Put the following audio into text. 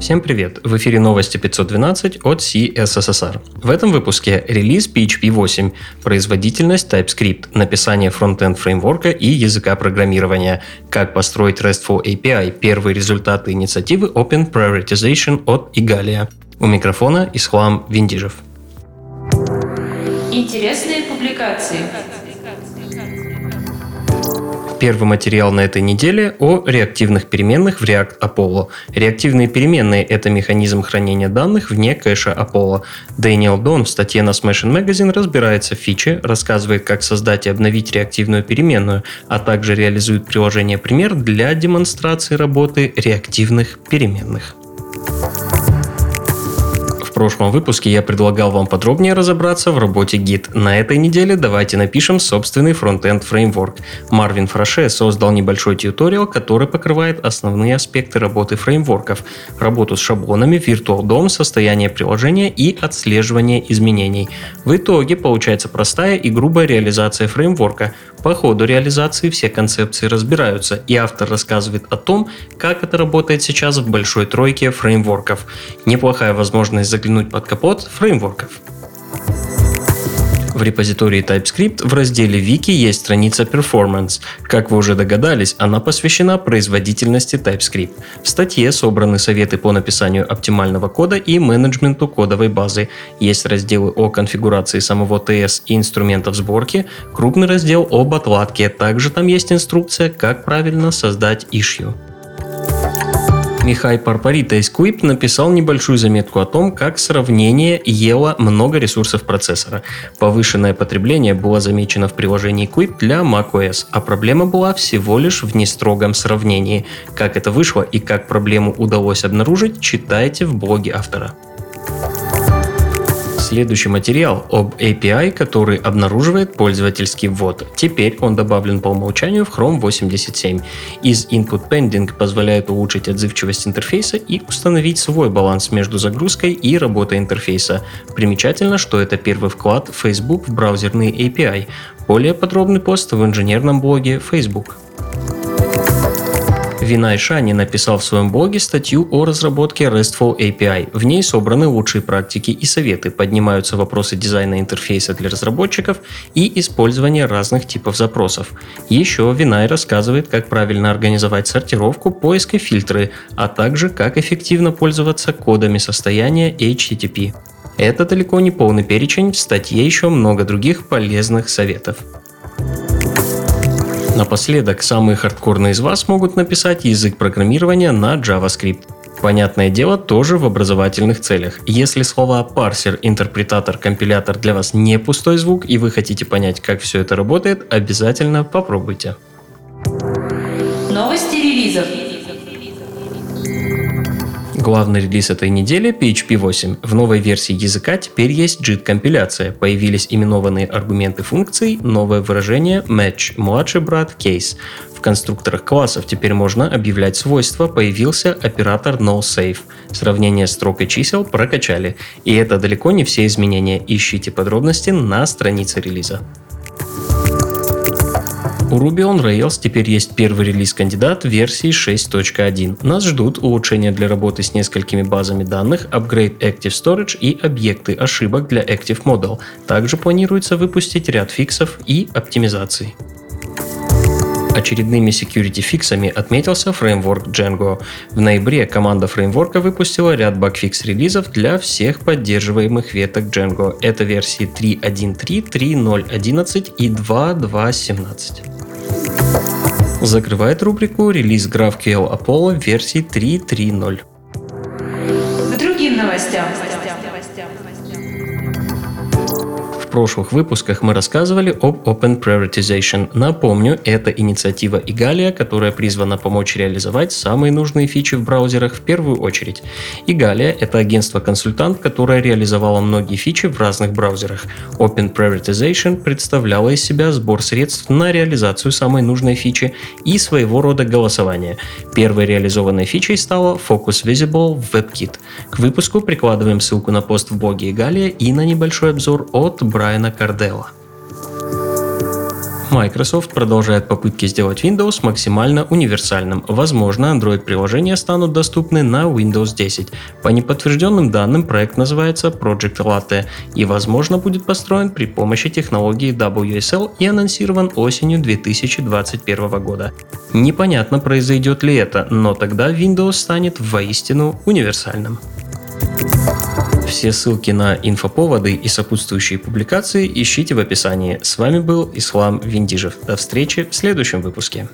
Всем привет! В эфире новости 512 от CSSR. В этом выпуске релиз PHP 8, производительность TypeScript, написание фронтенд фреймворка и языка программирования, как построить RESTful API, первые результаты инициативы Open Prioritization от Igalia. У микрофона Исхлам Виндижев. Интересные публикации. Первый материал на этой неделе о реактивных переменных в React Apollo. Реактивные переменные – это механизм хранения данных вне кэша Apollo. Дэниел Дон в статье на Smashing Magazine разбирается в фиче, рассказывает, как создать и обновить реактивную переменную, а также реализует приложение пример для демонстрации работы реактивных переменных прошлом выпуске я предлагал вам подробнее разобраться в работе Git. На этой неделе давайте напишем собственный фронтенд фреймворк. Марвин Фраше создал небольшой тьюториал, который покрывает основные аспекты работы фреймворков, работу с шаблонами, Virtual DOM, состояние приложения и отслеживание изменений. В итоге получается простая и грубая реализация фреймворка. По ходу реализации все концепции разбираются, и автор рассказывает о том, как это работает сейчас в большой тройке фреймворков. Неплохая возможность заглянуть заглянуть под капот фреймворков. В репозитории TypeScript в разделе Wiki есть страница Performance. Как вы уже догадались, она посвящена производительности TypeScript. В статье собраны советы по написанию оптимального кода и менеджменту кодовой базы. Есть разделы о конфигурации самого TS и инструментов сборки, крупный раздел об отладке. Также там есть инструкция, как правильно создать issue. Михай Парпарита из Quip написал небольшую заметку о том, как сравнение ело много ресурсов процессора. Повышенное потребление было замечено в приложении Quip для macOS, а проблема была всего лишь в нестрогом сравнении. Как это вышло и как проблему удалось обнаружить, читайте в блоге автора. Следующий материал об API, который обнаруживает пользовательский ввод. Теперь он добавлен по умолчанию в Chrome 87. Из Input Pending позволяет улучшить отзывчивость интерфейса и установить свой баланс между загрузкой и работой интерфейса. Примечательно, что это первый вклад Facebook в браузерный API. Более подробный пост в инженерном блоге Facebook. Винай Шани написал в своем блоге статью о разработке RESTful API. В ней собраны лучшие практики и советы, поднимаются вопросы дизайна интерфейса для разработчиков и использования разных типов запросов. Еще Винай рассказывает, как правильно организовать сортировку, поиск и фильтры, а также как эффективно пользоваться кодами состояния HTTP. Это далеко не полный перечень, в статье еще много других полезных советов. Напоследок, самые хардкорные из вас могут написать язык программирования на JavaScript. Понятное дело, тоже в образовательных целях. Если слова парсер, интерпретатор, компилятор для вас не пустой звук и вы хотите понять, как все это работает, обязательно попробуйте. Новости релизов. Главный релиз этой недели PHP 8. В новой версии языка теперь есть JIT-компиляция. Появились именованные аргументы функций, новое выражение match, младший брат case. В конструкторах классов теперь можно объявлять свойства, появился оператор noSafe. Сравнение строк и чисел прокачали. И это далеко не все изменения. Ищите подробности на странице релиза. У Ruby on Rails теперь есть первый релиз-кандидат версии 6.1. Нас ждут улучшения для работы с несколькими базами данных, апгрейд Active Storage и объекты ошибок для Active Model. Также планируется выпустить ряд фиксов и оптимизаций. Очередными security фиксами отметился фреймворк Django. В ноябре команда фреймворка выпустила ряд багфикс релизов для всех поддерживаемых веток Django. Это версии 3.1.3, 3.0.11 и 2.2.17. Закрывает рубрику релиз GraphQL Apollo версии 3.3.0. К другим новостям прошлых выпусках мы рассказывали об Open Prioritization. Напомню, это инициатива Igalia, которая призвана помочь реализовать самые нужные фичи в браузерах в первую очередь. Igalia — это агентство-консультант, которое реализовало многие фичи в разных браузерах. Open Prioritization представляла из себя сбор средств на реализацию самой нужной фичи и своего рода голосование. Первой реализованной фичей стала Focus Visible в WebKit. К выпуску прикладываем ссылку на пост в блоге Igalia и на небольшой обзор от Брайана Карделла. Microsoft продолжает попытки сделать Windows максимально универсальным. Возможно, Android-приложения станут доступны на Windows 10. По неподтвержденным данным, проект называется Project Latte и, возможно, будет построен при помощи технологии WSL и анонсирован осенью 2021 года. Непонятно, произойдет ли это, но тогда Windows станет воистину универсальным. Все ссылки на инфоповоды и сопутствующие публикации ищите в описании. С вами был Ислам Виндижев. До встречи в следующем выпуске.